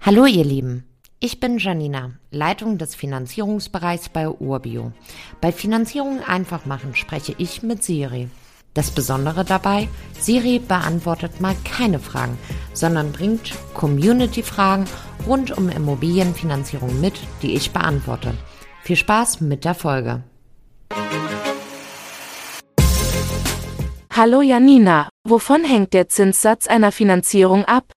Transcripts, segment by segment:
Hallo ihr Lieben, ich bin Janina, Leitung des Finanzierungsbereichs bei Urbio. Bei Finanzierung einfach machen spreche ich mit Siri. Das Besondere dabei, Siri beantwortet mal keine Fragen, sondern bringt Community-Fragen rund um Immobilienfinanzierung mit, die ich beantworte. Viel Spaß mit der Folge. Hallo Janina, wovon hängt der Zinssatz einer Finanzierung ab?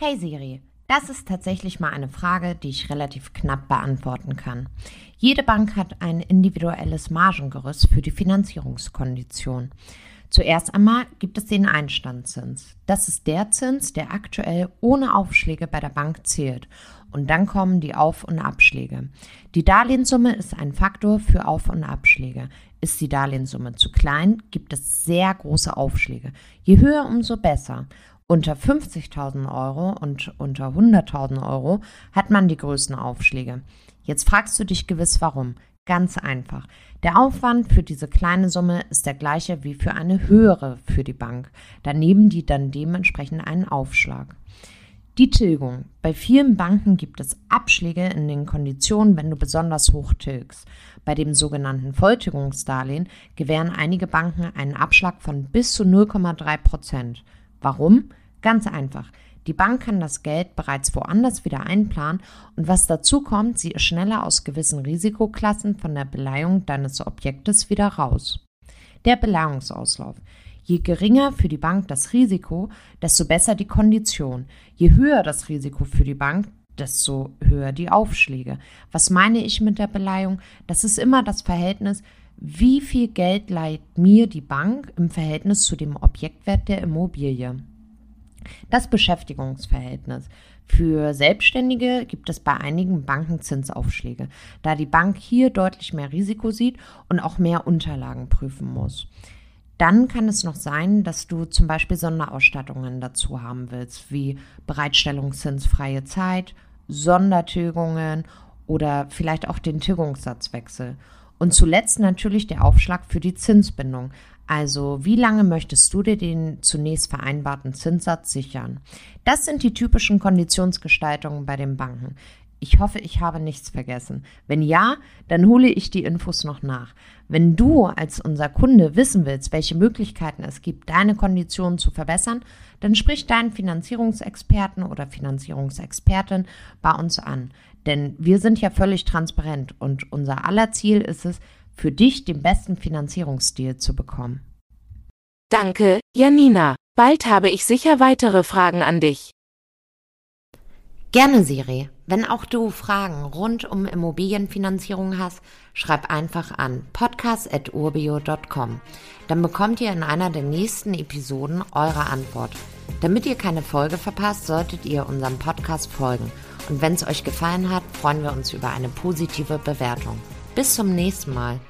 Hey Siri, das ist tatsächlich mal eine Frage, die ich relativ knapp beantworten kann. Jede Bank hat ein individuelles Margengerüst für die Finanzierungskondition. Zuerst einmal gibt es den Einstandszins. Das ist der Zins, der aktuell ohne Aufschläge bei der Bank zählt. Und dann kommen die Auf- und Abschläge. Die Darlehenssumme ist ein Faktor für Auf- und Abschläge. Ist die Darlehenssumme zu klein, gibt es sehr große Aufschläge. Je höher, umso besser. Unter 50.000 Euro und unter 100.000 Euro hat man die größten Aufschläge. Jetzt fragst du dich gewiss warum. Ganz einfach. Der Aufwand für diese kleine Summe ist der gleiche wie für eine höhere für die Bank. Daneben die dann dementsprechend einen Aufschlag. Die Tilgung. Bei vielen Banken gibt es Abschläge in den Konditionen, wenn du besonders hoch tilgst. Bei dem sogenannten Volltilgungsdarlehen gewähren einige Banken einen Abschlag von bis zu 0,3 Prozent. Warum? Ganz einfach. Die Bank kann das Geld bereits woanders wieder einplanen und was dazu kommt, sie ist schneller aus gewissen Risikoklassen von der Beleihung deines Objektes wieder raus. Der Beleihungsauslauf. Je geringer für die Bank das Risiko, desto besser die Kondition. Je höher das Risiko für die Bank, desto höher die Aufschläge. Was meine ich mit der Beleihung? Das ist immer das Verhältnis, wie viel Geld leiht mir die Bank im Verhältnis zu dem Objektwert der Immobilie. Das Beschäftigungsverhältnis. Für Selbstständige gibt es bei einigen Banken Zinsaufschläge, da die Bank hier deutlich mehr Risiko sieht und auch mehr Unterlagen prüfen muss. Dann kann es noch sein, dass du zum Beispiel Sonderausstattungen dazu haben willst, wie Bereitstellungszinsfreie Zeit, Sondertilgungen oder vielleicht auch den Tilgungssatzwechsel. Und zuletzt natürlich der Aufschlag für die Zinsbindung. Also wie lange möchtest du dir den zunächst vereinbarten Zinssatz sichern? Das sind die typischen Konditionsgestaltungen bei den Banken. Ich hoffe, ich habe nichts vergessen. Wenn ja, dann hole ich die Infos noch nach. Wenn du als unser Kunde wissen willst, welche Möglichkeiten es gibt, deine Konditionen zu verbessern, dann sprich deinen Finanzierungsexperten oder Finanzierungsexpertin bei uns an. Denn wir sind ja völlig transparent und unser aller Ziel ist es, für dich den besten Finanzierungsstil zu bekommen. Danke, Janina. Bald habe ich sicher weitere Fragen an dich. Gerne, Siri. Wenn auch du Fragen rund um Immobilienfinanzierung hast, schreib einfach an podcast.urbio.com. Dann bekommt ihr in einer der nächsten Episoden eure Antwort. Damit ihr keine Folge verpasst, solltet ihr unserem Podcast folgen. Und wenn es euch gefallen hat, freuen wir uns über eine positive Bewertung. Bis zum nächsten Mal.